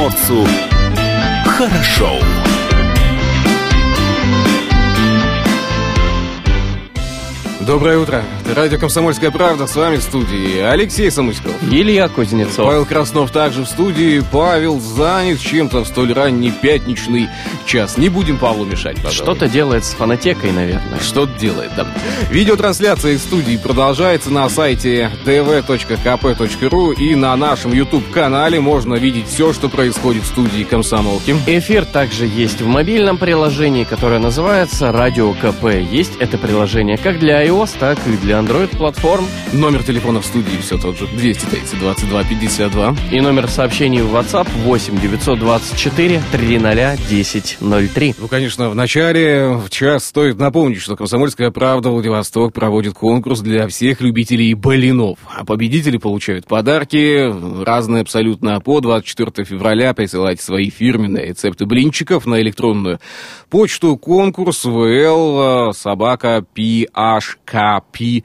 комсомольцу хорошо. Доброе утро. Радио «Комсомольская правда». С вами в студии Алексей Самуськов. Илья Кузнецов. Павел Краснов также в студии. Павел занят чем-то в столь ранний пятничный час. Не будем Павлу мешать, пожалуйста. Что-то делает с фонотекой, наверное. Что-то делает, да. Видеотрансляция из студии продолжается на сайте tv.kp.ru и на нашем YouTube-канале можно видеть все, что происходит в студии «Комсомолки». Эфир также есть в мобильном приложении, которое называется «Радио КП». Есть это приложение как для iOS, так и для Android-платформ. Номер телефона в студии все тот же. 230 22 52. И номер сообщений в WhatsApp 8 924 300 1003. Ну, конечно, в начале в час стоит напомнить, что «Комсомольская правда» Владивосток проводит конкурс для всех любителей блинов. А победители получают подарки, разные абсолютно. По 24 февраля присылайте свои фирменные рецепты блинчиков на электронную почту конкурс vl собака phkp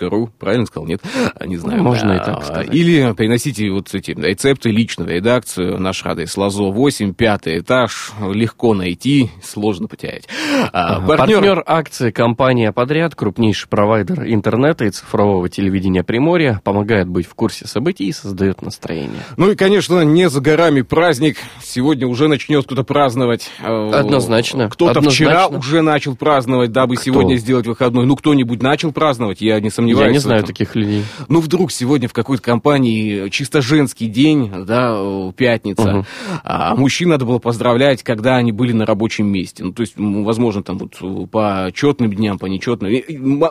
ру, правильно сказал, нет? Не знаю. Можно и так сказать. Или приносите вот эти рецепты лично в редакцию. Наш адрес Лазо 8, пятый этаж. Легко найти, сложно потерять. А, партнер... Партнер акции компания «Подряд», крупнейший провайдер интернета и цифрового телевидения Приморья, помогает быть в курсе событий и создает настроение. Ну и, конечно, не за горами праздник. Сегодня уже начнет кто-то праздновать. Э, Однозначно. Кто-то вчера уже начал праздновать, дабы Кто? сегодня сделать выходной. Ну, кто-нибудь начал праздновать, я не сомневаюсь. Я не знаю таких людей. Ну, вдруг сегодня в какой-то компании чисто женский день, да, пятница, угу. а мужчин надо было поздравлять, когда они были на рабочем месте. Ну, то есть, возможно, там вот по четным дням, по нечетным.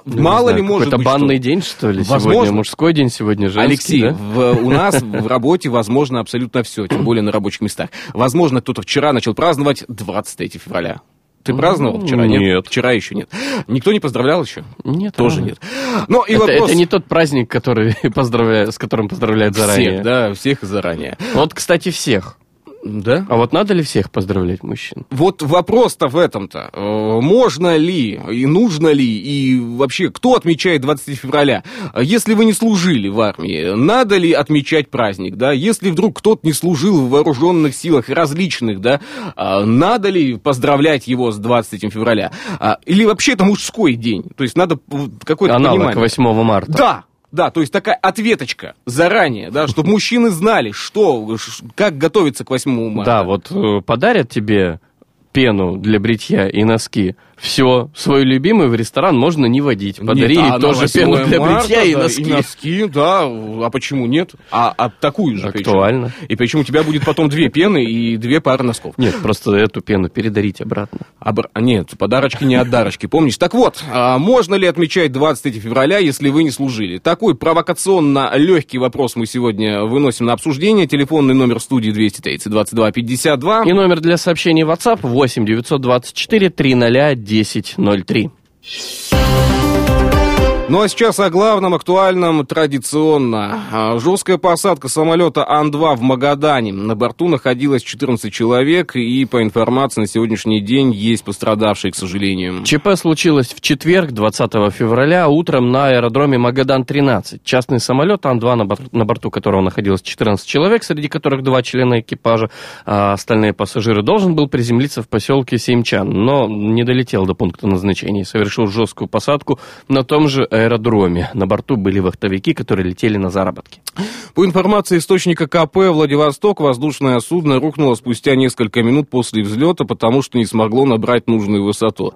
Мало знаю, ли может быть, банный что... день, что ли, возможно. сегодня? Мужской день сегодня женский, Алексей, да? в, у нас в работе возможно абсолютно все, тем более на рабочих местах. Возможно, кто-то вчера начал праздновать 23 февраля. Ты праздновал вчера? Нет. нет. Вчера еще нет. Никто не поздравлял еще? Нет. Тоже а... нет. Но и это, вопрос... это не тот праздник, который поздравляю, с которым поздравляют заранее. Всех, да, всех заранее. Вот, кстати, всех. Да? А вот надо ли всех поздравлять мужчин? Вот вопрос-то в этом-то. Э, можно ли и нужно ли, и вообще кто отмечает 23 февраля? Если вы не служили в армии, надо ли отмечать праздник, да? Если вдруг кто-то не служил в вооруженных силах различных, да, а надо ли поздравлять его с 23 февраля? А, или вообще это мужской день? То есть надо какой-то Аналог понимание. 8 марта. Да, да, то есть такая ответочка заранее, да, чтобы мужчины знали, что, как готовиться к 8 марта. Да, вот э, подарят тебе пену для бритья и носки – все, свою любимую в ресторан можно не водить. Подарили нет, а тоже пену для марта, бритья и носки. И носки, да. А почему нет? А, а такую же Актуально. Причем. И почему у тебя будет потом две пены и две пары носков. Нет, просто эту пену передарить обратно. Обр... А нет, подарочки не отдарочки, помнишь? Так вот, а можно ли отмечать 23 февраля, если вы не служили? Такой провокационно легкий вопрос мы сегодня выносим на обсуждение. Телефонный номер студии 230 22 52. И номер для сообщений WhatsApp 8 924 300 10.03. Ну а сейчас о главном, актуальном, традиционно. А, жесткая посадка самолета Ан-2 в Магадане. На борту находилось 14 человек, и по информации на сегодняшний день есть пострадавшие, к сожалению. ЧП случилось в четверг, 20 февраля, утром на аэродроме Магадан-13. Частный самолет Ан-2, на, бор- на борту которого находилось 14 человек, среди которых два члена экипажа, а остальные пассажиры, должен был приземлиться в поселке Семчан, но не долетел до пункта назначения и совершил жесткую посадку на том же аэродроме. На борту были вахтовики, которые летели на заработки. По информации источника КП, Владивосток воздушное судно рухнуло спустя несколько минут после взлета, потому что не смогло набрать нужную высоту.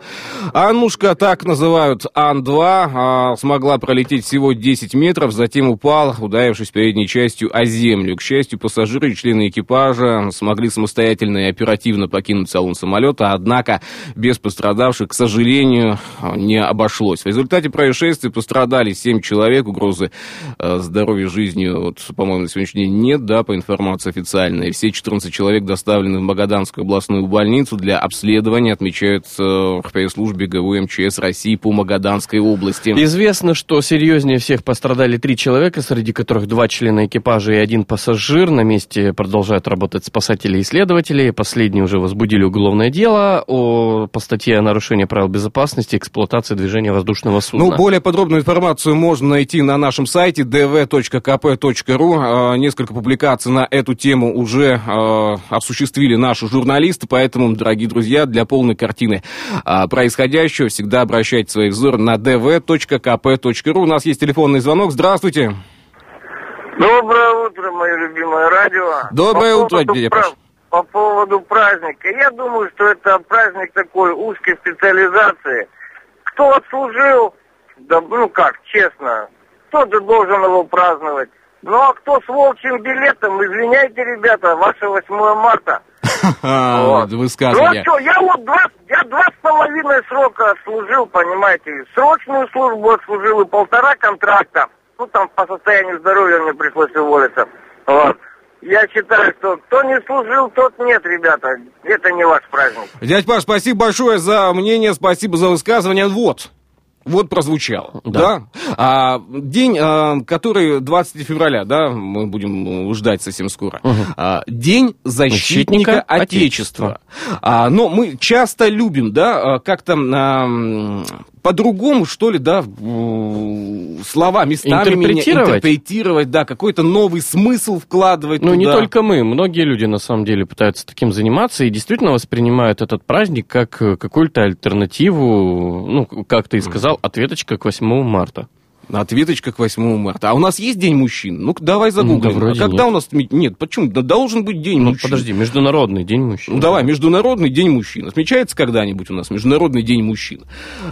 Аннушка, так называют Ан-2, а, смогла пролететь всего 10 метров, затем упал, ударившись передней частью о землю. К счастью, пассажиры и члены экипажа смогли самостоятельно и оперативно покинуть салон самолета, однако без пострадавших, к сожалению, не обошлось. В результате происшествия пострадали 7 человек, угрозы э, здоровью жизни, вот, по-моему, на сегодняшний день нет, да, по информации официальной. Все 14 человек доставлены в Магаданскую областную больницу для обследования, отмечают э, в пресс-службе ГУ МЧС России по Магаданской области. Известно, что серьезнее всех пострадали три человека, среди которых два члена экипажа и один пассажир. На месте продолжают работать спасатели и исследователи. Последние уже возбудили уголовное дело о, по статье о нарушении правил безопасности эксплуатации движения воздушного судна. Ну, более подробную информацию можно найти на нашем сайте dv.kp.ru. А, несколько публикаций на эту тему уже а, осуществили наши журналисты, поэтому, дорогие друзья, для полной картины а, происходящего всегда обращайте свой взор на dv.kp.ru. У нас есть телефонный звонок. Здравствуйте. Доброе утро, мое любимое радио. Доброе По утро, дядя прав-. По поводу праздника. Я думаю, что это праздник такой узкой специализации. Кто отслужил, да ну как, честно, тот же должен его праздновать. Ну а кто с волчьим билетом, извиняйте, ребята, ваше 8 марта. А, Вот. вот Ну а высказывание. что, я вот два, я два с половиной срока отслужил, понимаете, срочную службу отслужил и полтора контракта. Ну там по состоянию здоровья мне пришлось уволиться. Вот. Я считаю, что кто не служил, тот нет, ребята. Это не ваш праздник. Дядь Паш, спасибо большое за мнение, спасибо за высказывание. Вот. Вот прозвучало, да. Да. А, день, а, который 20 февраля, да, мы будем э, ждать совсем скоро. А, день защитника, Защитника Отечества. А, но мы часто любим, да, а, как-то а, по-другому, что ли, да, слова местами меня- Интерпретировать? интерпретировать, да, какой-то новый смысл вкладывать Ну, не туда. только мы, многие люди на самом деле пытаются таким заниматься и действительно воспринимают этот праздник как э, какую-то альтернативу, ну, как ты и сказал, ответочка к 8 марта. Ответочка к 8 марта. А у нас есть День мужчин? Ну-ка, давай загуглим. Да вроде а когда нет. у нас... Нет, почему? Да должен быть День Ну, мужчин. подожди, Международный день мужчин. Ну, давай, Международный день мужчин. Отмечается когда-нибудь у нас Международный день мужчин?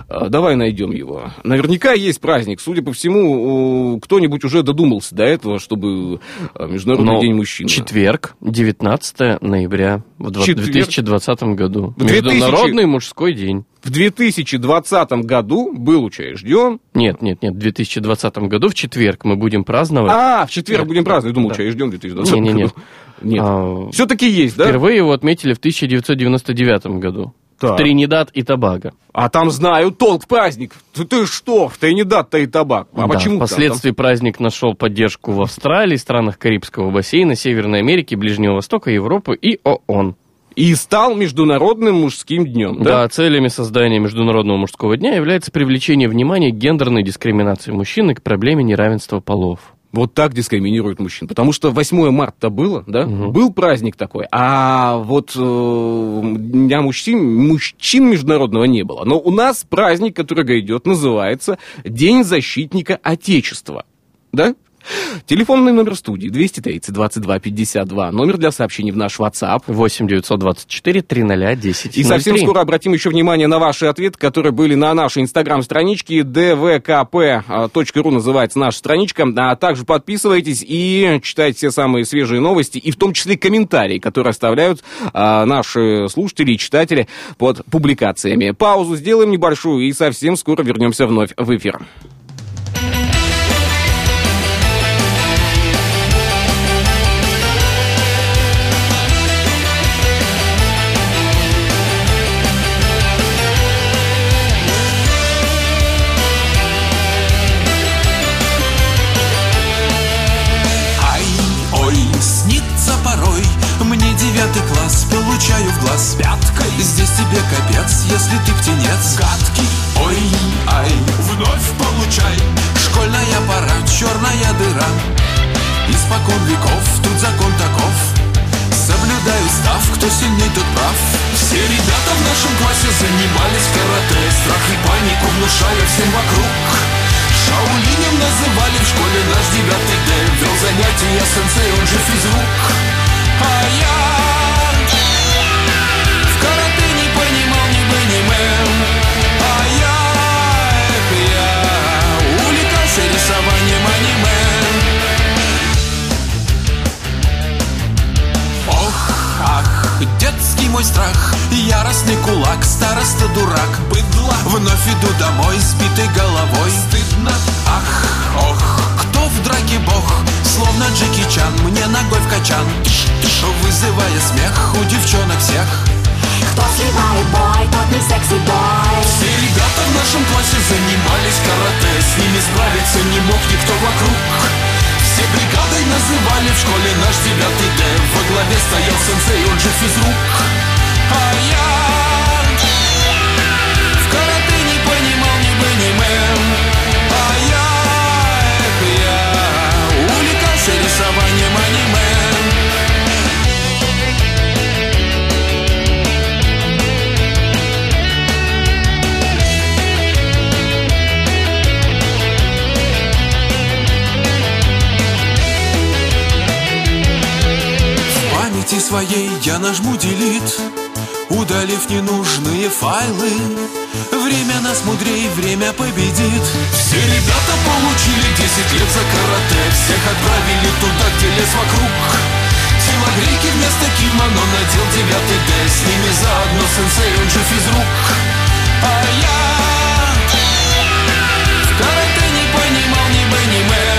А, давай найдем его. Наверняка есть праздник. Судя по всему, кто-нибудь уже додумался до этого, чтобы а, Международный Но день мужчин. Четверг, 19 ноября в два- Четверг? 2020 году. В 2000 Международный мужской день. В 2020 году был учрежден... Нет, нет, нет, в 2020 году в четверг мы будем праздновать. А, в четверг будем праздновать. Думал, Да. учрежден в 2020 Не-не-не. году. Нет. А, Все-таки есть, да? Впервые его отметили в 1999 году. Так. В Тринидад и Тобаго. А там знаю толк праздник. Ты, ты что, в Тринидад-то и табак. А Да, почему там? Впоследствии праздник нашел поддержку в Австралии, странах Карибского бассейна, Северной Америки, Ближнего Востока, Европы и ООН. И стал международным мужским днем, Да, да? целями создания Международного мужского дня является привлечение внимания к гендерной дискриминации мужчин и к проблеме неравенства полов. Вот так дискриминируют мужчин. Потому что 8 марта было, да? Мгм. Был праздник такой. А вот э, Дня мужчин, мужчин международного не было. Но у нас праздник, который идет, называется День защитника Отечества. Да? Телефонный номер студии 230 22 52. Номер для сообщений в наш WhatsApp 8 924 300 10 И совсем скоро обратим еще внимание на ваши ответы, которые были на нашей инстаграм-страничке dvkp.ru называется наша страничка. А также подписывайтесь и читайте все самые свежие новости, и в том числе комментарии, которые оставляют а, наши слушатели и читатели под публикациями. Паузу сделаем небольшую и совсем скоро вернемся вновь в эфир. Тебе капец, если ты птенец. Гадкий, ой, ай, вновь получай. Школьная пора, черная дыра. Испокон веков, тут закон таков. Соблюдаю став, кто сильней, тот прав. Все ребята в нашем классе занимались карате. Страх и панику внушая всем вокруг. Шаолинем называли в школе наш девятый Д. Вел занятия сенсей, он же физрук тш, Вызывая смех у девчонок всех. Кто сливает бой, тот не секси-бой Все ребята в нашем классе занимались карате С ними справиться не мог никто вокруг. Все бригадой называли в школе наш девятый Д. Во главе стоял сенсей, он же физрук. А я памяти своей я нажму делит Удалив ненужные файлы. Время нас мудрей, время победит. Все ребята получили 10 лет за карате Всех отправили туда, где лес вокруг. Телогрейки вместо кимоно надел девятый Д С ними заодно сенсей, он же физрук. А я в карате не понимал ни бы, ни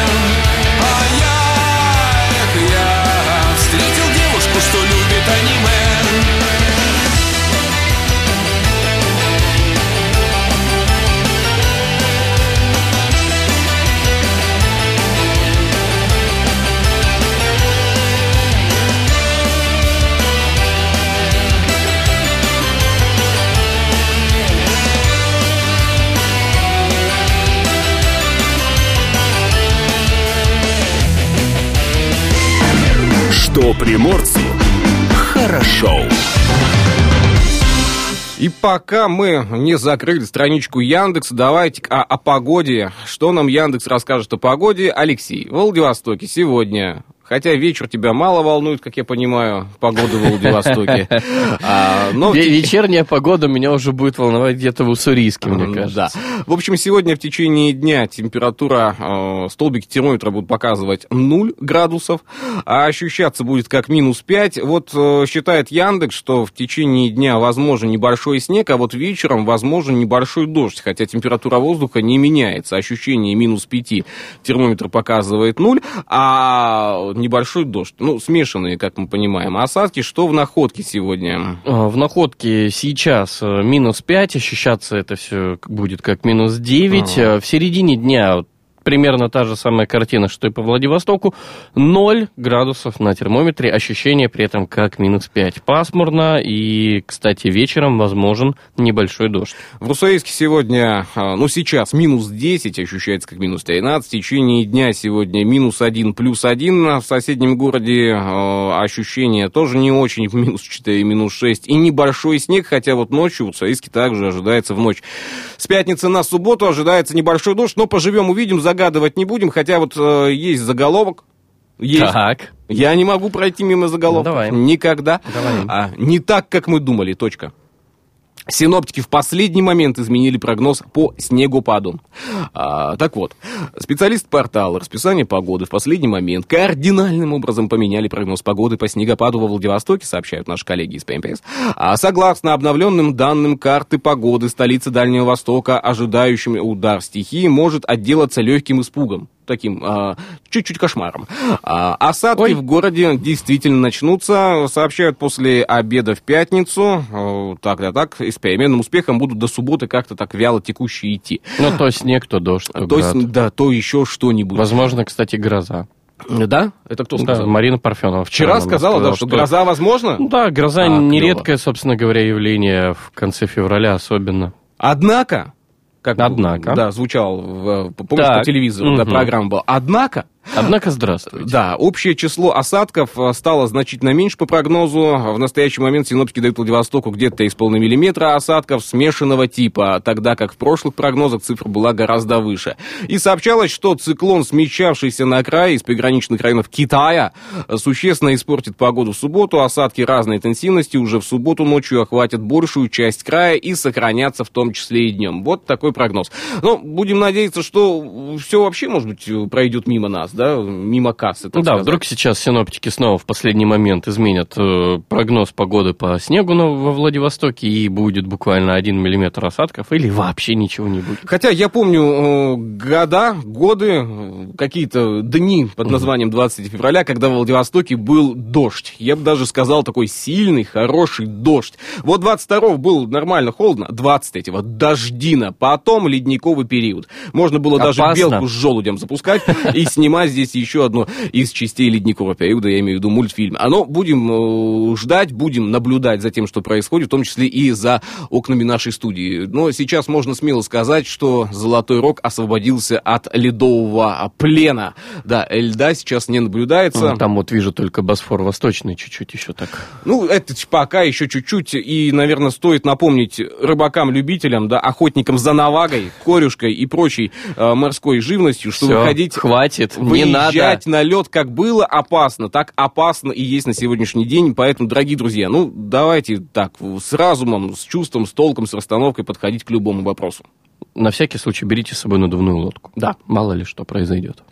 Что приморцу хорошо. И пока мы не закрыли страничку Яндекса, давайте о, о погоде. Что нам Яндекс расскажет о погоде? Алексей, в Владивостоке сегодня Хотя вечер тебя мало волнует, как я понимаю, погода в Владивостоке. А, но... Вечерняя погода меня уже будет волновать где-то в Уссурийске, мне кажется. Да. В общем, сегодня в течение дня температура, э, столбики термометра будут показывать 0 градусов, а ощущаться будет как минус 5. Вот э, считает Яндекс, что в течение дня возможен небольшой снег, а вот вечером возможен небольшой дождь, хотя температура воздуха не меняется. Ощущение минус 5 термометр показывает 0, а небольшой дождь. Ну, смешанные, как мы понимаем. Осадки что в находке сегодня? А, В находке сейчас э, минус 5, ощущаться это все будет как минус 9. Ага. А В середине дня примерно та же самая картина, что и по Владивостоку. 0 градусов на термометре, ощущение при этом как минус 5. Пасмурно и, кстати, вечером возможен небольшой дождь. В Руссоейске сегодня, а, ну сейчас минус 10, ощущается как минус 13. В течение дня сегодня минус 1, плюс 1. В соседнем городе э, ощущение тоже не очень, минус 4, минус 6. И небольшой снег, хотя вот ночью в Руссоейске также ожидается в ночь. С пятницы на субботу ожидается небольшой дождь, но поживем, увидим, загадывать не будем, хотя вот э, есть заголовок. Есть. Так. Я не могу пройти мимо заголовка. Ну, давай. Никогда. Давай. А, не так, как мы думали. Точка. Синоптики в последний момент изменили прогноз по снегопаду. А, так вот, специалист портала расписание погоды в последний момент кардинальным образом поменяли прогноз погоды по снегопаду во Владивостоке, сообщают наши коллеги из ПМПС. А согласно обновленным данным карты погоды, столица Дальнего Востока, ожидающим удар стихии, может отделаться легким испугом таким а, чуть-чуть кошмаром. А, осадки Ой. в городе действительно начнутся, сообщают после обеда в пятницу. Э, Так, да, с переменным успехом будут до субботы как-то так вяло текущие идти. Ну, то снег, то дождь, то, То есть, да, то еще что-нибудь. Возможно, кстати, гроза. Да? Это кто Да, сказал? Марина Парфенова. Вчера нам сказала, да, что, гроза возможна? Ну да, гроза А, нередкое, собственно говоря, явление в конце февраля особенно. Однако, как Однако. да, звучал, в, Так. по телевизору, да, Мгм. программа была. Однако, Однако, здравствуйте. Да, общее число осадков э, стало значительно меньше по прогнозу. В настоящий момент синоптики дают Владивостоку где-то из полмиллиметра осадков смешанного типа, тогда как в прошлых прогнозах цифра была гораздо выше. И сообщалось, что циклон, смещавшийся на край из приграничных районов Китая, э, существенно испортит погоду в субботу. Осадки разной интенсивности уже в субботу ночью охватят большую часть края и сохранятся в том числе и днем. Вот такой прогноз. Но будем надеяться, что все вообще, может быть, пройдет мимо нас, да, мимо кассы. Ну да, сказать. вдруг сейчас синоптики снова в последний момент изменят э, прогноз погоды по снегу на- во Владивостоке и будет буквально один миллиметр осадков или вообще ничего не будет. Хотя я помню э, года, годы, э, какие-то дни под названием 20 февраля, когда в Владивостоке был дождь. Я бы даже сказал, такой сильный, хороший дождь. Вот 22 был нормально холодно, 23-го дождина, потом ледниковый период. Можно было даже Опасно. белку с желудем запускать и снимать здесь еще одну из частей ледникового периода, я имею в виду мультфильм. Оно будем э, ждать, будем наблюдать за тем, что происходит, в том числе и за окнами нашей студии. Но сейчас можно смело сказать, что Золотой Рог освободился от ледового плена. Да, льда сейчас не наблюдается. Ну, Там вот вижу только Босфор Восточный чуть-чуть еще так. Ну, это пока еще чуть-чуть, и, наверное, стоит напомнить рыбакам-любителям, да, охотникам за навагой, корюшкой и прочей э, морской живностью, что Всё, выходить, хватит, не надо. выезжать на лед, как было опасно, так опасно и есть на сегодняшний день. Поэтому, дорогие друзья, ну, давайте так, с разумом, с чувством, с толком, с расстановкой подходить к любому вопросу. На всякий случай берите с собой надувную лодку. Да. Мало ли что произойдет.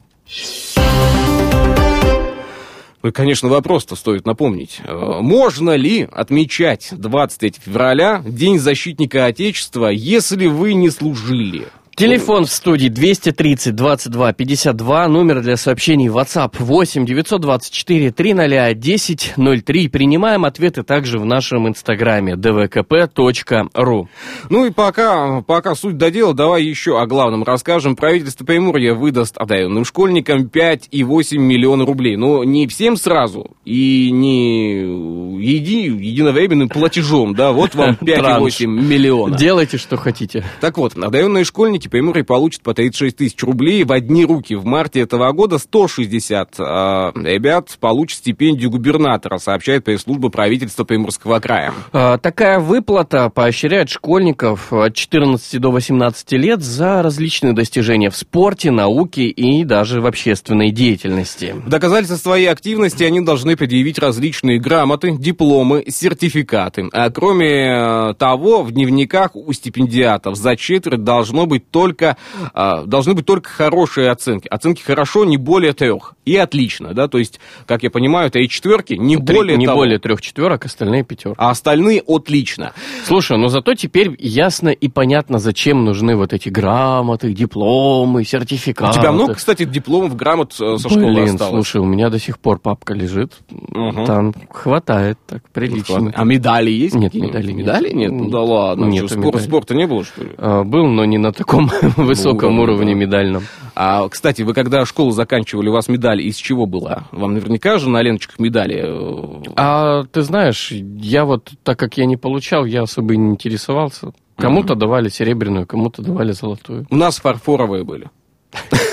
Ну и, конечно, вопрос-то стоит напомнить. Э, Можно ли отмечать 23 февраля День защитника Отечества, если вы не служили? Телефон в студии 230 22 52, номер для сообщений WhatsApp 8 924 300 1003. Принимаем ответы также в нашем инстаграме dvkp.ru. Ну и пока, пока суть до дела, давай еще о главном расскажем. Правительство Приморья выдаст одаренным школьникам 5,8 миллиона рублей. Но не всем сразу и не еди, единовременным платежом, да, вот вам 5,8 миллиона. Делайте, что хотите. Так вот, одаренные школьники Приморья получат по 36 тысяч рублей в одни руки. В марте этого года 160 а, ребят получат стипендию губернатора, сообщает пресс-служба правительства Приморского края. А, Такая выплата поощряет школьников от 14 до 18 лет за различные достижения в спорте, науке и даже в общественной деятельности. В доказательство своей активности они должны предъявить различные грамоты, дипломы, сертификаты. А кроме э, того, в дневниках у стипендиатов за четверть должно быть только, э, должны быть только хорошие оценки. Оценки хорошо, не более трех. И отлично, да, то есть, как я понимаю, три четверки, не Три- более не того. более трех четверок, остальные пятерки. А остальные отлично. Слушай, но зато теперь ясно и понятно, зачем нужны вот эти грамоты, дипломы, У сертификаты. тебя много, кстати, дипломов, грамот э, со школы Блин, осталось? слушай, у меня до сих пор папка лежит. Мгм. Там хватает так прилично. А медали есть? Нет, медалей нет. Медали нет? Ну да ладно. Нет что, спор- спорта не было, что ли? А, Был, но не на таком высоком Ну, уровне да. медальном. А, кстати, вы когда школу заканчивали, у вас медаль из чего была? Вам наверняка же на ленточках медали. э, А ты знаешь, я вот, так как я не получал, я особо и не интересовался. Кому-то давали серебряную, кому-то давали золотую. У нас фарфоровые были.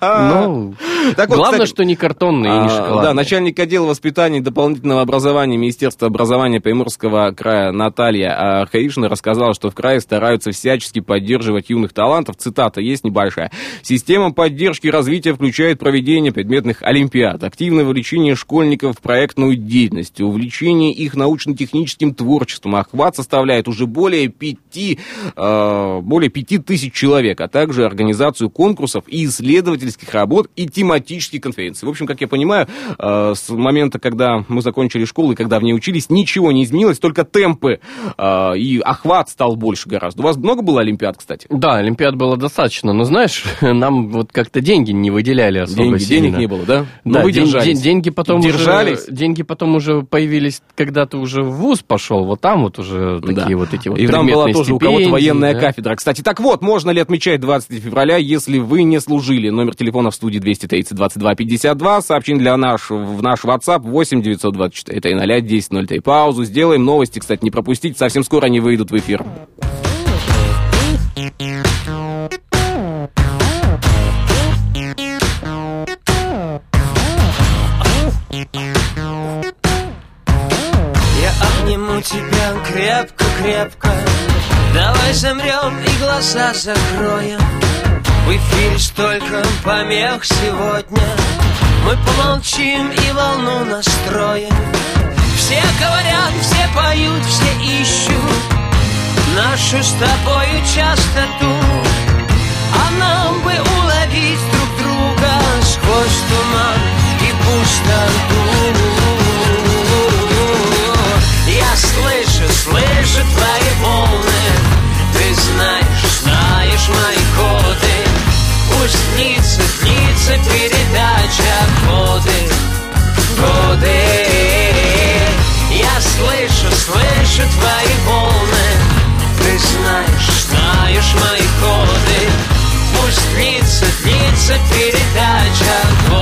Ну, Так вот, главное, кстати, что не картонные и не а, шоколадные. Да, начальник отдела воспитания и дополнительного образования Министерства образования Приморского края Наталья Архаишина рассказала, что в крае стараются всячески поддерживать юных талантов. Цитата есть небольшая. Система поддержки и развития включает проведение предметных олимпиад, активное вовлечение школьников в проектную деятельность, увлечение их научно-техническим творчеством. Охват составляет уже более пяти, э, более пяти тысяч человек, а также организацию конкурсов и исследовательских работ и тематических конференций. В общем, как я понимаю, э, с момента, когда мы закончили школу и когда в ней учились, ничего не изменилось, только темпы э, и охват стал больше гораздо. У вас много было олимпиад, кстати? Да, Олимпиад было достаточно, но знаешь, нам вот как-то деньги не выделяли особо Деньги, сильно. денег не было, да? Да, Но вы ден- ден- деньги потом Держались? Уже, деньги потом уже появились, когда ты уже в ВУЗ пошел, вот там вот уже Да. такие вот эти вот И там была тоже у кого-то военная да. кафедра. Кстати, так вот, можно ли отмечать 23 февраля, если вы не служили? Номер телефона в студии 230 22 52. Сообщение для наш, в наш WhatsApp 8 924 300 1003. Паузу сделаем. Новости, кстати, не пропустить. Совсем скоро они выйдут в эфир. Тебя крепко-крепко Давай замрем и глаза закроем В эфире столько помех сегодня. Мы помолчим и волну настроим. Все говорят, все поют, все ищут. Нашу с тобою частоту. А нам бы уловить друг друга Сквозь туман и пустоту. Я слышу, слышу твои слышу твои волны. Ты знаешь, знаешь мои коды Пусть снится, снится передача. годы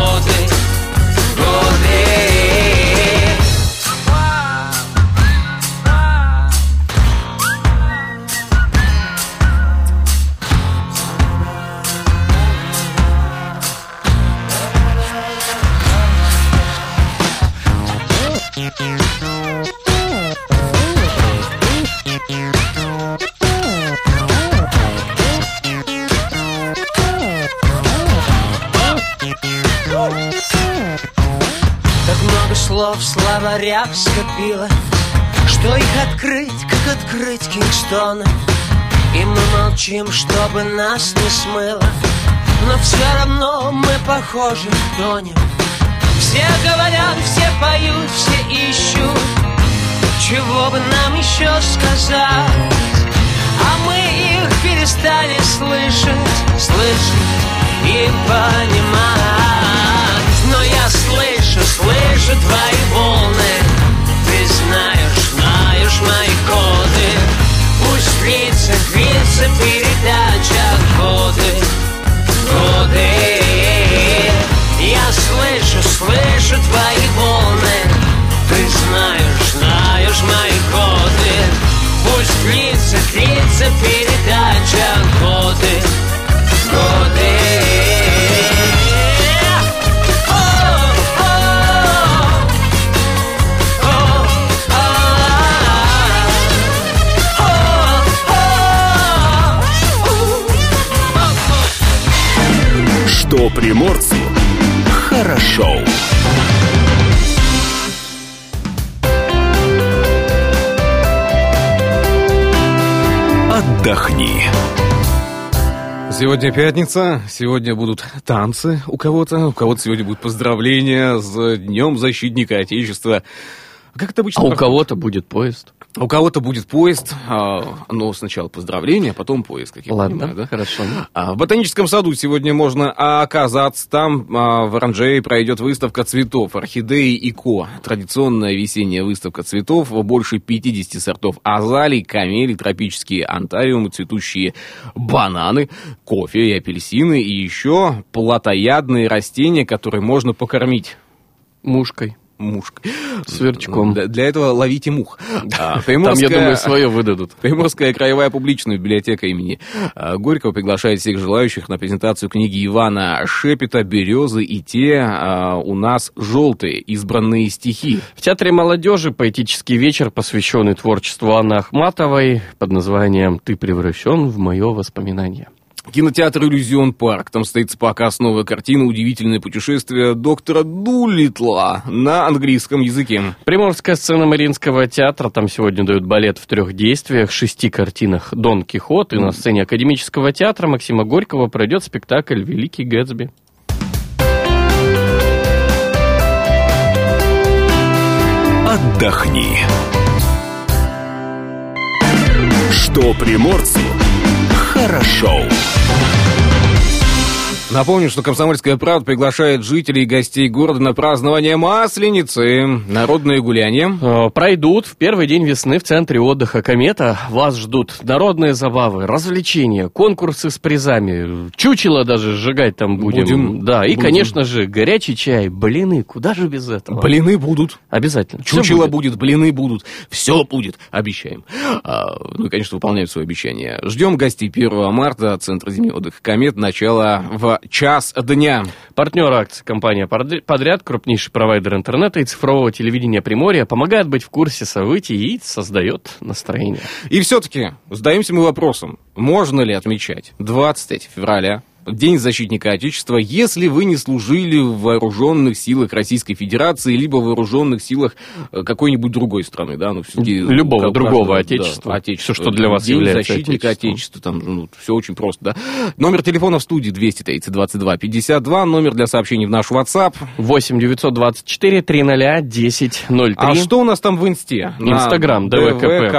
скопила Что их открыть, как открыть Кингстоны? И мы молчим, чтобы нас не смыло. Но все равно мы похожи, тонем Все говорят, все поют, все ищут. Чего бы нам еще сказать? А мы их перестали слышать, слышать и понимать Сегодня пятница, сегодня будут танцы у кого-то, у кого-то сегодня будут поздравления с Днем Защитника Отечества. Как это обычно А у проходит? кого-то будет поезд. У кого-то будет поезд, а, но сначала поздравления, а потом поезд, как я Ладно, понимаю, да? хорошо. А, В ботаническом саду сегодня можно оказаться. Там в оранжерее пройдет выставка цветов, орхидеи и ко. Традиционная весенняя выставка цветов, больше 50 сортов азалий, камелий, тропические антариумы, цветущие бананы, кофе и апельсины, и еще плотоядные растения, которые можно покормить Мушкой, мушкой. сверчком. Для, для этого ловите мух. А, Там, я Приморская- думаю, свое выдадут. Приморская краевая публичная библиотека имени а, Горького приглашает всех желающих на презентацию книги Ивана Шепета «Березы и те а, у нас желтые, избранные стихи». В Театре молодежи поэтический вечер, посвященный творчеству Анны Ахматовой под названием «Ты превращен в мое воспоминание». Кинотеатр «Иллюзион Парк». Там состоится показ новой картины «Удивительное путешествие доктора Дулитла» на английском языке. Приморская сцена Мариинского театра. Там сегодня дают балет в трех действиях, шести картинах «Дон Кихот». И на сцене Академического театра Максима Горького пройдет спектакль «Великий Гэтсби». Отдохни. Что приморцу хорошо. Напомню, что «Комсомольская правда» приглашает жителей и гостей города на празднование Масленицы. Народные гуляния. Э, Пройдут в первый день весны в центре отдыха «Комета». Вас ждут народные забавы, развлечения, конкурсы с призами. Чучело даже сжигать там будем. Будем. Да, и, Будем. конечно же, горячий чай, блины. Куда же без этого? Блины будут. Обязательно. Чучело будет. будет. блины будут, все будет, обещаем. А, ну конечно, выполняем свои обещания. Ждем гостей 1 марта, Центр зимнего отдыха «Комет», начало в час дня. Партнер акции компания «Подря- «Подряд», крупнейший провайдер интернета и цифрового телевидения Приморья, помогает быть в курсе событий и создает настроение. И все-таки задаемся мы вопросом, можно ли отмечать 23 февраля, День защитника Отечества, если вы не служили в вооруженных силах Российской Федерации, либо в вооруженных силах э, какой-нибудь другой страны, да, ну, все-таки... Любого у другого каждого, отечества. да, отечества. Всё, что для вас День является защитника. Отечества, там, ну, все очень просто, да. Номер телефона в студии 230 22 52, номер для сообщений в наш WhatsApp. 8 924 300 1003. А что у нас там в инсте? Инстаграм, ДВКП.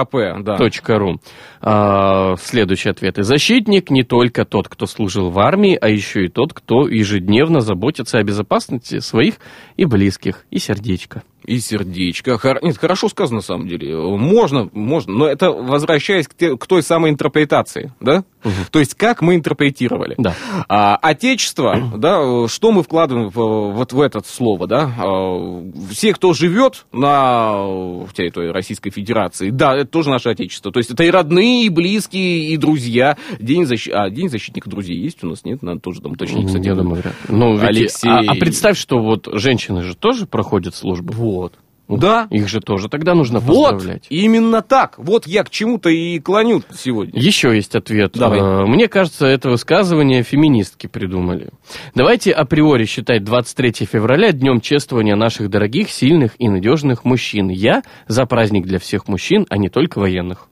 А, следующие ответы. Защитник не только тот, кто служил в армии, а еще и тот, кто ежедневно заботится о безопасности своих и близких, и сердечко. И сердечко. Хор- Нет, хорошо сказано, на самом деле. Можно, можно. Но это возвращаясь к, те- к той самой интерпретации, да? То есть, как мы интерпретировали. Да. А, отечество, да, что мы вкладываем в- вот в это слово, да? А, все, кто живет на территории Российской Федерации, да, это тоже наше отечество. То есть, это и родные, и близкие, и друзья. День, защ... а, День защитника друзей есть у нас? Нет? Надо тоже там уточнить, кстати. Я думаю, вряд ли. Ну, ведь- Алексей. А, а представь, что вот женщины же тоже проходят службу. Вот. Да. Их же тоже тогда нужно Вот, поздравлять. именно так. Вот я к чему-то и клоню сегодня. Еще есть ответ. Давай. Э, Мне кажется, это высказывание феминистки придумали. Давайте априори считать 23 февраля днем чествования наших дорогих, сильных и надежных мужчин. Я за праздник для всех мужчин, а не только военных.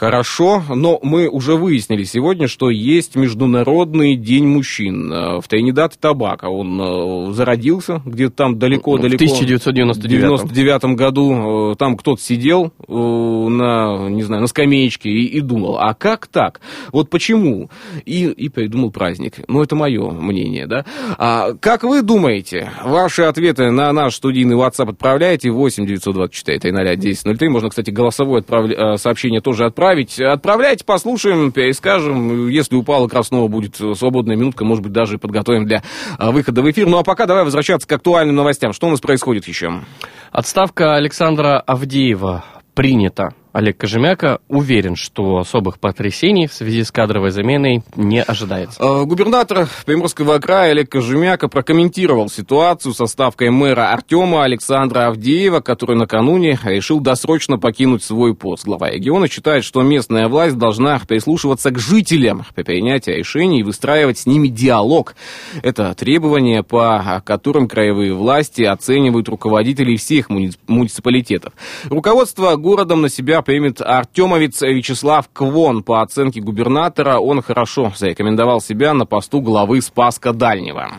Хорошо, но мы уже выяснили сегодня, что есть Международный день мужчин. Э, В Тринидад и Табако он э, зародился где-то там В далеко-далеко. 1999 99 году э, там кто-то сидел на, не знаю, на скамеечке и, и думал, а как так? Вот почему? И, и придумал праздник. Ну, это мое мнение, да? А как вы думаете? Ваши ответы на наш студийный WhatsApp отправляйте 8 924 300 1003. Можно, кстати, голосовое э, сообщение тоже отправить. Отправляйте, послушаем, перескажем. Если у Павла Краснова будет свободная минутка, может быть, даже подготовим для э, выхода в эфир. Ну, а пока давай возвращаться к актуальным новостям. Что у нас происходит еще? Отставка Александра Авдеева принята. Олег Кожемяка уверен, что особых потрясений в связи с кадровой заменой не ожидается. Э, Губернатор Приморского края Олег Кожемяка прокомментировал ситуацию со ставкой мэра Артема Александра Авдеева, который накануне решил досрочно покинуть свой пост. Глава региона считает, что местная власть должна прислушиваться к жителям при принятии решений и выстраивать с ними диалог. Это требования, по которым краевые власти оценивают руководителей всех муни- муниципалитетов. Руководство городом на себя примет Артемовец Вячеслав Квон. По оценке губернатора, он хорошо зарекомендовал себя на посту главы Спаска Дальнего.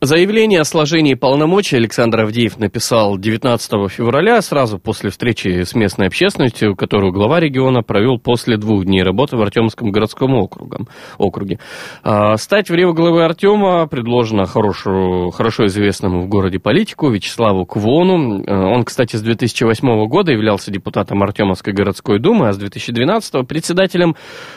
Заявление о сложении полномочий Александр Авдеев написал 19 февраля, сразу после встречи с местной общественностью, которую глава региона провел после двух дней работы в Артемском городском округом, округе. А, стать в Рио главы Артема предложено хорошо, хорошо известному в городе политику Вячеславу Квону. Э, Он, кстати, с 2008 года являлся депутатом Артемовской городской думы, а с 2012 председателем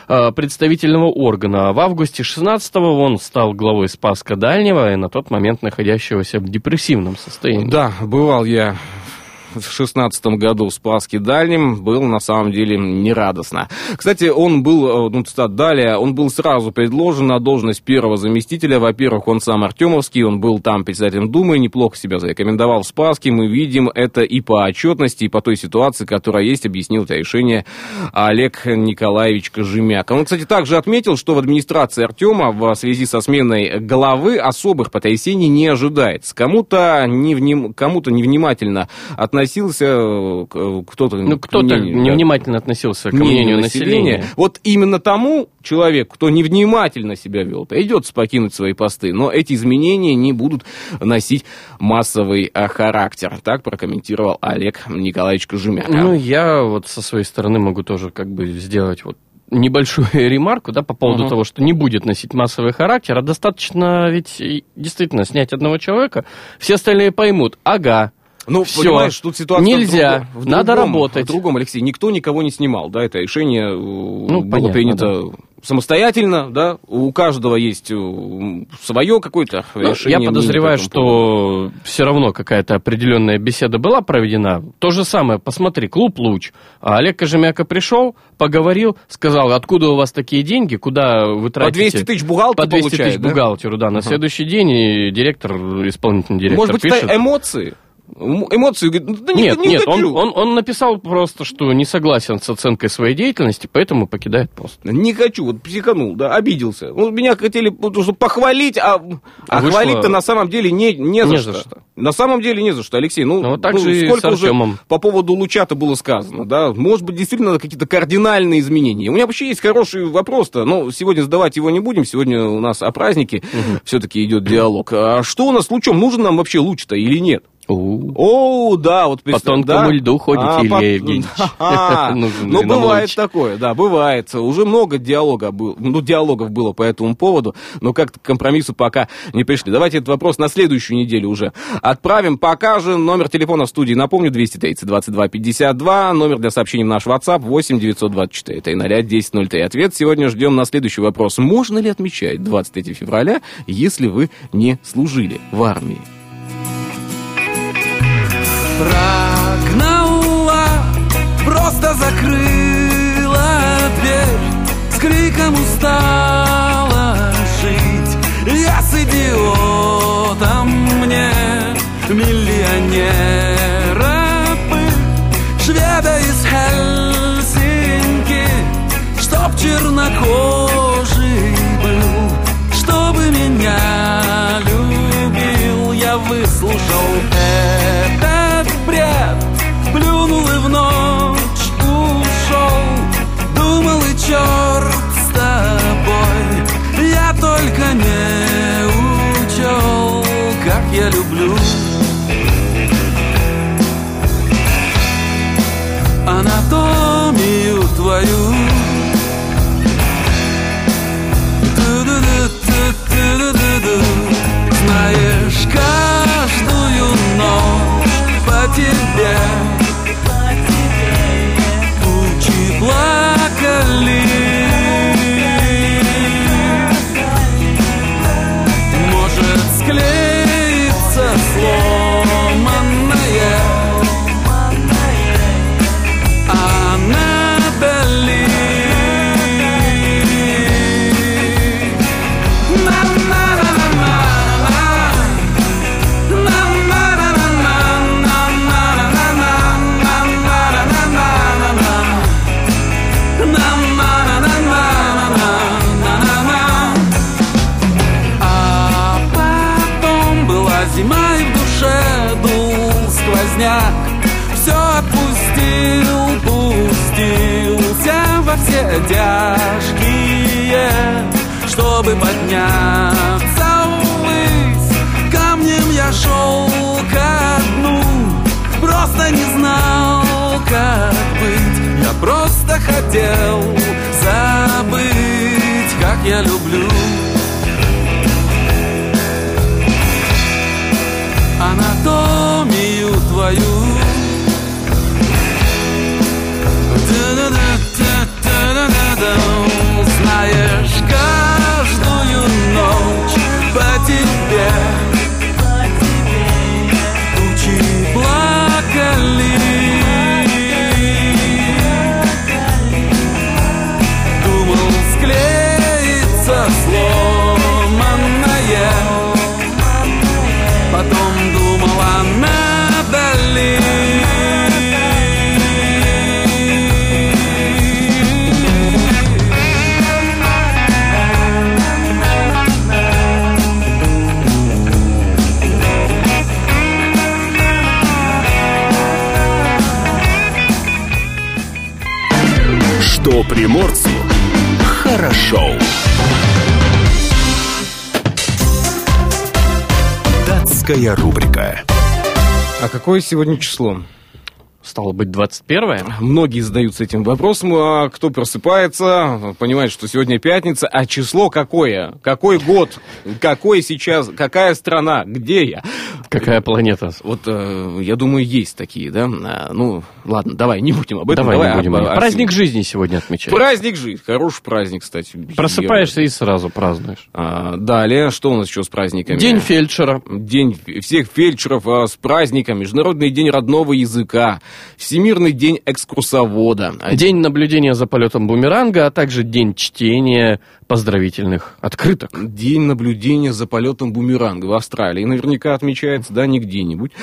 э, представительного органа. В августе 16 он стал главой Спаска Дальнего и на тот момент находящегося в депрессивном состоянии. Да, бывал я в шестнадцатом году в Спаске Дальнем, был на самом деле нерадостно. Кстати, он был, э, ну, цитат далее, он был сразу предложен на должность первого заместителя. Во-первых, он сам Артемовский, он был там председателем Думы, неплохо себя зарекомендовал в Спаске. Мы видим это и по отчетности, и по той ситуации, которая есть, объяснил это решение Олег Николаевич Кожемяк. Он, кстати, также отметил, что в администрации Артема в связи со сменой головы особых потрясений не ожидается. Кому-то, невним... Кому-то невнимательно относился э, к- кто-то... Ну, кто-то мнению, да, невнимательно относился к мнению мнению населения. Вот именно тому человеку, кто невнимательно себя вел, придется покинуть свои посты. Но эти изменения не будут носить массовый а, характер. Так прокомментировал Олег Николаевич Кожемяк. Ну, я вот со своей стороны могу тоже как бы сделать вот небольшую ремарку, да, по поводу Мгм. того, что не будет носить массовый характер, а достаточно ведь действительно снять одного человека, все остальные поймут, ага, Ну, Всё. понимаешь, тут ситуация Нельзя. в другом- в Надо другом, работать. В другом, Алексей, никто никого не снимал, да, это решение э, было понятно, принято самостоятельно, да, у каждого есть свое какое-то Ну, решение. я подозреваю, по поводу. что все равно какая-то определенная беседа была проведена. То же самое, посмотри, клуб «Луч». А Олег Кожемяка пришел, поговорил, сказал, откуда у вас такие деньги, куда вы По тратите... 200 тысяч бухгалтер По 200 получает, тысяч да? бухгалтеру, да. На следующий день и директор, исполнительный директор Может быть, пишет... это эмоции? Эмоции, говорит, ну, да Нет, не, не нет, он, хочу. он, он написал просто, что не согласен с оценкой своей деятельности, поэтому покидает пост. Не хочу, вот психанул, да, обиделся. Ну, меня хотели чтобы похвалить, а, а Вышло- хвалить-то на самом деле не, не, за, Не что. за что. На самом деле не за что, Алексей. Ну, Ну, вот так же и сколько уже по поводу Лучата было сказано, да? Может быть, действительно какие-то кардинальные изменения. У меня вообще есть хороший вопрос-то, но сегодня задавать его не будем. Сегодня у нас о празднике все-таки идет диалог. А что у нас с Лучом? Нужен нам вообще Луч-то или нет? О, да, вот По тонкому да? льду ходите, А, Илья по- Евгеньевич. Ну, бывает такое, да, бывает. Уже много диалога был, ну, диалогов было по этому поводу, но как-то к компромиссу пока не пришли. Давайте этот вопрос на следующую неделю уже отправим. Пока же номер телефона в студии, напомню, 230 22 52, номер для сообщений в наш WhatsApp 8 924 300 1003. Ответ сегодня ждем на следующий вопрос. Можно ли отмечать 23 февраля, если вы не служили в армии? Прогнала, Датская рубрика. А какое сегодня число? Стало быть, 21 Многие задаются этим вопросом, а кто просыпается, понимает, что сегодня пятница, а число какое? Какой год? Какой сейчас? Какая страна? Где я? Какая планета? Вот, э, я думаю, есть такие, да? А, ну, ладно, давай, не будем об этом. Давай, не будем. об- о- Праздник жизни сегодня отмечаем. Праздник жизни. Хороший праздник, кстати. Просыпаешься и сразу празднуешь. А, далее, что у нас еще с праздниками? День фельдшера. День всех фельдшеров а, с праздником, Международный день родного языка, Всемирный день экскурсовода. День наблюдения за полетом бумеранга, а также день чтения поздравительных открыток. День наблюдения за полетом бумеранга в Австралии. Наверняка отмечается, да, не где-нибудь.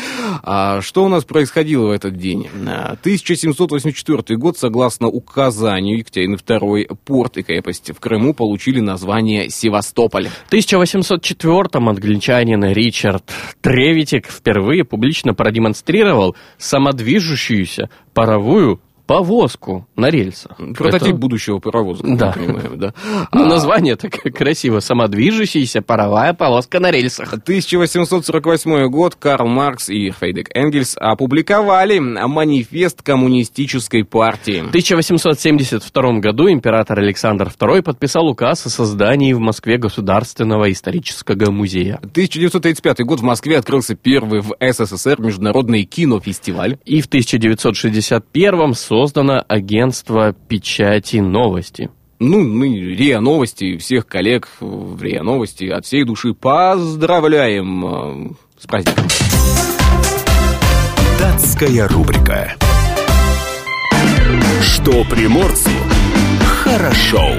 А что у нас происходило в этот день? А, 1784 год, согласно указанию Екатерины II, порт и крепость в Крыму получили название Севастополь. В 1804-м англичанин Ричард Тревитик впервые публично продемонстрировал самодвижущуюся паровую повозку на рельсах. Прототип Это- будущего паровоза, Да. мы понимаем, да. Ну, А, название такое красиво. Самодвижущаяся паровая повозка на рельсах. 1848 год Карл Маркс и Фрейдек Энгельс опубликовали манифест коммунистической партии. В 1872 году император Александр II подписал указ о создании в Москве Государственного исторического музея. 1935 год в Москве открылся первый в СССР международный кинофестиваль. И в 1961 создано агентство печати новости. Ну, мы РИА Новости, всех коллег в РИА Новости от всей души поздравляем э, с праздником. Датская рубрика. Что приморцу хорошо.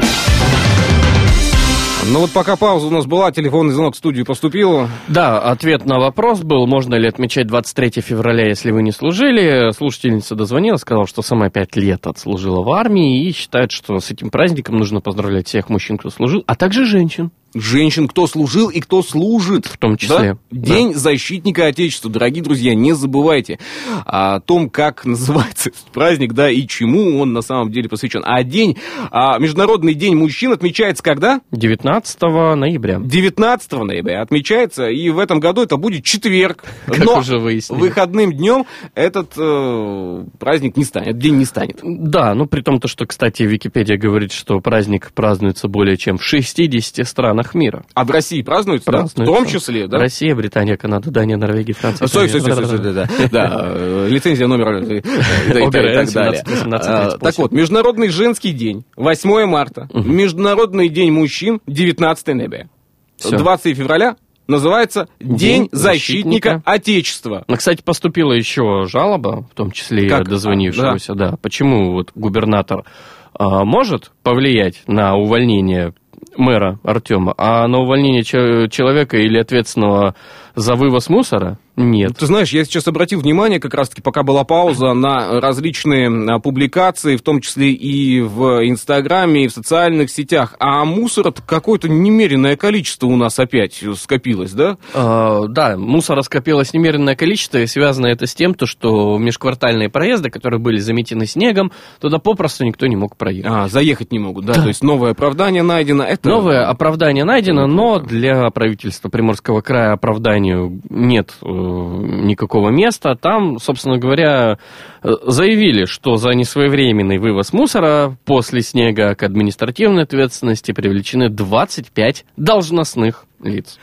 Ну вот пока пауза у нас была, телефонный звонок в студию поступил. Да, ответ на вопрос был, можно ли отмечать 23 февраля, если вы не служили. Слушательница дозвонилась, сказала, что сама пять лет отслужила в армии и считает, что с этим праздником нужно поздравлять всех мужчин, кто служил, а также женщин. Женщин, кто служил и кто служит. В том числе, Да? День защитника Отечества. Дорогие друзья, не забывайте о том, как называется этот праздник, да, и чему он на самом деле посвящен. А день, а, Международный день мужчин отмечается когда? 19 ноября. 19 ноября отмечается, и в этом году это будет четверг. Как Но уже выяснили. выходным днем этот э, праздник не станет, день не станет. Да, ну при том, то, что, кстати, Википедия говорит, что праздник празднуется более чем в 60 странах мира. А в России празднуется, да? В том числе, да? Россия, Британия, Канада, Дания, Норвегия, Франция. Стой, стой, стой, стой, да, да, да, э, лицензия номер э, э, да, и так- далее. 17, 18, А, 38. Так вот, Международный женский день, 8 марта, Международный день мужчин, 19 ноября. Всё. 20 февраля называется День День защитника защитника. Отечества. Ну, Кстати, поступила еще жалоба, в том числе и Как? дозвонившегося, да. Почему вот губернатор а, может повлиять на увольнение мэра Артема, а на увольнение че- человека или ответственного за вывоз мусора нет. Ты знаешь, я сейчас обратил внимание, как раз-таки, пока была пауза, на различные а, публикации, в том числе и в Инстаграме, и в социальных сетях. А мусора какое-то немеренное количество у нас опять скопилось, да? А, да, мусора скопилось немеренное количество, и связано это с тем, то, что межквартальные проезды, которые были заметены снегом, туда попросту никто не мог проехать. А, заехать не могут, да? То есть новое оправдание найдено. Это... Новое оправдание найдено, но для правительства Приморского края оправданию нет э, никакого места. Там, собственно говоря, э, заявили, что за несвоевременный вывоз мусора после снега к административной ответственности привлечены 25 должностных лиц.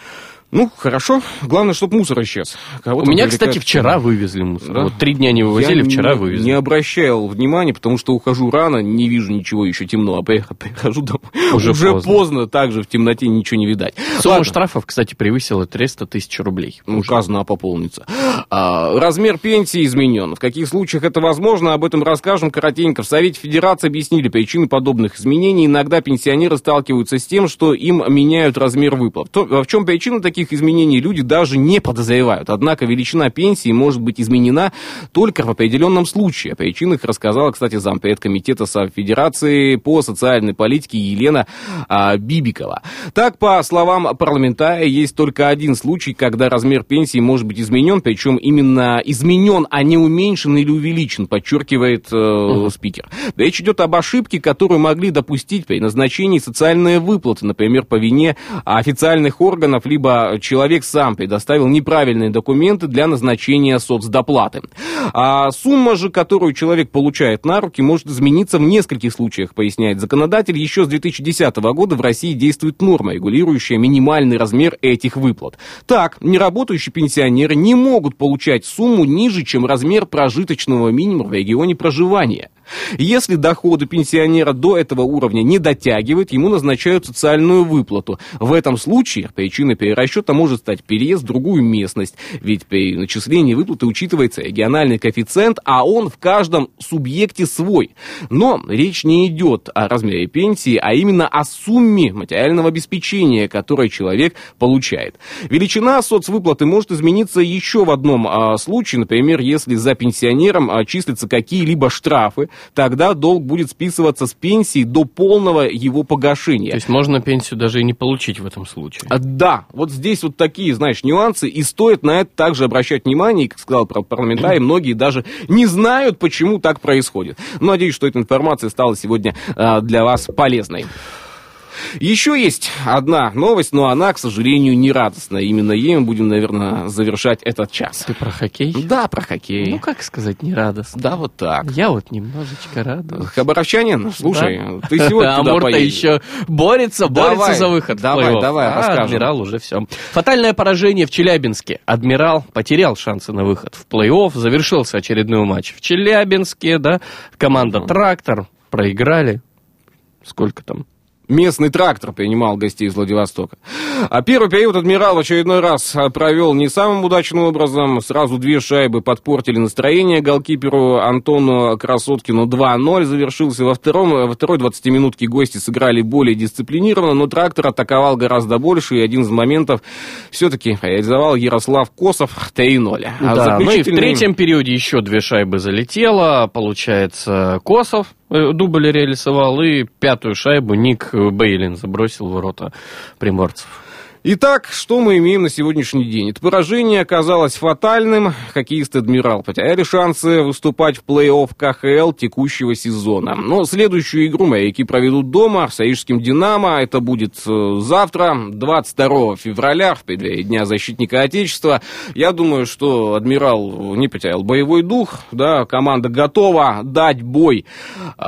Ну, хорошо. Главное, чтобы мусор исчез. Кого У меня, привлекает? кстати, вчера вывезли мусор. Да? Вот три дня не вывозили, Я вчера не, вывезли. не обращал внимания, потому что ухожу рано, не вижу ничего, еще темно, а прихожу домой. Уже Уже, поздно. поздно. также в темноте ничего не видать. Сумма Ладно. штрафов, кстати, превысила 300 тысяч рублей. Ну, указано пополнится. А, размер пенсии изменен. В каких случаях это возможно, об этом расскажем коротенько. В Совете Федерации объяснили причины подобных изменений. Иногда пенсионеры сталкиваются с тем, что им меняют размер выплат. То- в чем причина таких изменений, люди даже не подозревают. Однако величина пенсии может быть изменена только в определенном случае. О причинах рассказала, кстати, зампред комитета Совет Федерации по социальной политике Елена а, Бибикова. Так, по словам парламентария, есть только один случай, когда размер пенсии может быть изменен, причем именно изменен, а не уменьшен или увеличен, подчеркивает э, спикер. Речь идет об ошибке, которую могли допустить при назначении социальной выплаты, например, по вине официальных органов, либо человек сам предоставил неправильные документы для назначения соцдоплаты. А сумма же, которую человек получает на руки, может измениться в нескольких случаях, поясняет законодатель. Еще с 2010 года в России действует норма, регулирующая минимальный размер этих выплат. Так, неработающие пенсионеры не могут получать сумму ниже, чем размер прожиточного минимума в регионе проживания. Если доходы пенсионера до этого уровня не дотягивают, ему назначают социальную выплату. В этом случае причиной перерасчета может стать переезд в другую местность, ведь при начислении выплаты учитывается региональный коэффициент, а он в каждом субъекте свой. Но речь не идет о размере пенсии, а именно о сумме материального обеспечения, которое человек получает. Величина соцвыплаты может измениться еще в одном а, случае, например, если за пенсионером а, числятся какие-либо штрафы, тогда долг будет списываться с пенсии до полного его погашения. То есть можно пенсию даже и не получить в этом случае. А, Да, вот здесь вот такие, знаешь, нюансы, и стоит на это также обращать внимание, и, как сказал пар- парламентарий, многие даже не знают, почему так происходит. Но надеюсь, что эта информация стала сегодня а, для вас полезной. Еще есть одна новость, но она, к сожалению, не радостная. Именно ей мы будем, наверное, завершать этот час. Ты про хоккей? Да, про хоккей. Ну, как сказать, не радостно. да, вот так. Я вот немножечко радуюсь. Хабаровчанин, слушай, Да. ты сегодня туда Амур-то поедешь. еще борется, борется Давай, за выход давай, давай, а расскажем. Адмирал уже все. Фатальное поражение в Челябинске. Адмирал потерял шансы на выход в плей-офф. Завершился очередной матч в Челябинске, да. Команда «Трактор» проиграли. Сколько там? Местный трактор принимал гостей из Владивостока. А первый период «Адмирал» в очередной раз провел не самым удачным образом. Сразу две шайбы подпортили настроение голкиперу Антону Красоткину. 2-0 завершился во втором. Во второй 20-минутке гости сыграли более дисциплинированно, но трактор атаковал гораздо больше, и один из моментов все-таки реализовал Ярослав Косов 3-0. А Да, ну и в заключительный- третьем периоде еще две шайбы залетело. Получается, Косов дубль реализовал, и пятую шайбу Ник Бейлин забросил в ворота приморцев. Итак, что мы имеем на сегодняшний день? Это поражение оказалось фатальным. Хоккеисты «Адмирал» потеряли шансы выступать в плей-офф КХЛ текущего сезона. Но следующую игру моряки проведут дома с Аижским «Динамо». Это будет э, завтра, 22 февраля, в преддверии Дня защитника Отечества. Я думаю, что «Адмирал» не потерял боевой дух. Да, команда готова дать бой э,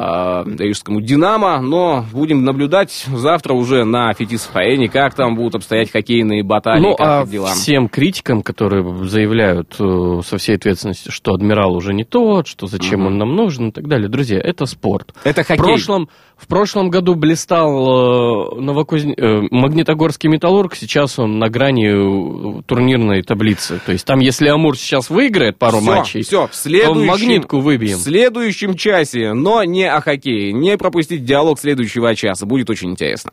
Аижскому «Динамо». Но будем наблюдать завтра уже на Фетисфаэне, как там будут обстоять хоккейные баталии, ну, как а дела. всем критикам, которые заявляют э, со всей ответственностью, что адмирал уже не тот, что зачем он нам нужен и так далее. Друзья, это спорт. Это В хоккей. прошлом, в прошлом году блистал э, Новокузне- э, Магнитогорский металлург, сейчас он на грани э, турнирной таблицы. То есть там, если Амур сейчас выиграет пару Всё, матчей, всё, в то следующем, магнитку выбьем. В следующем часе, но не о хоккее. Не пропустить диалог следующего часа. Будет очень интересно.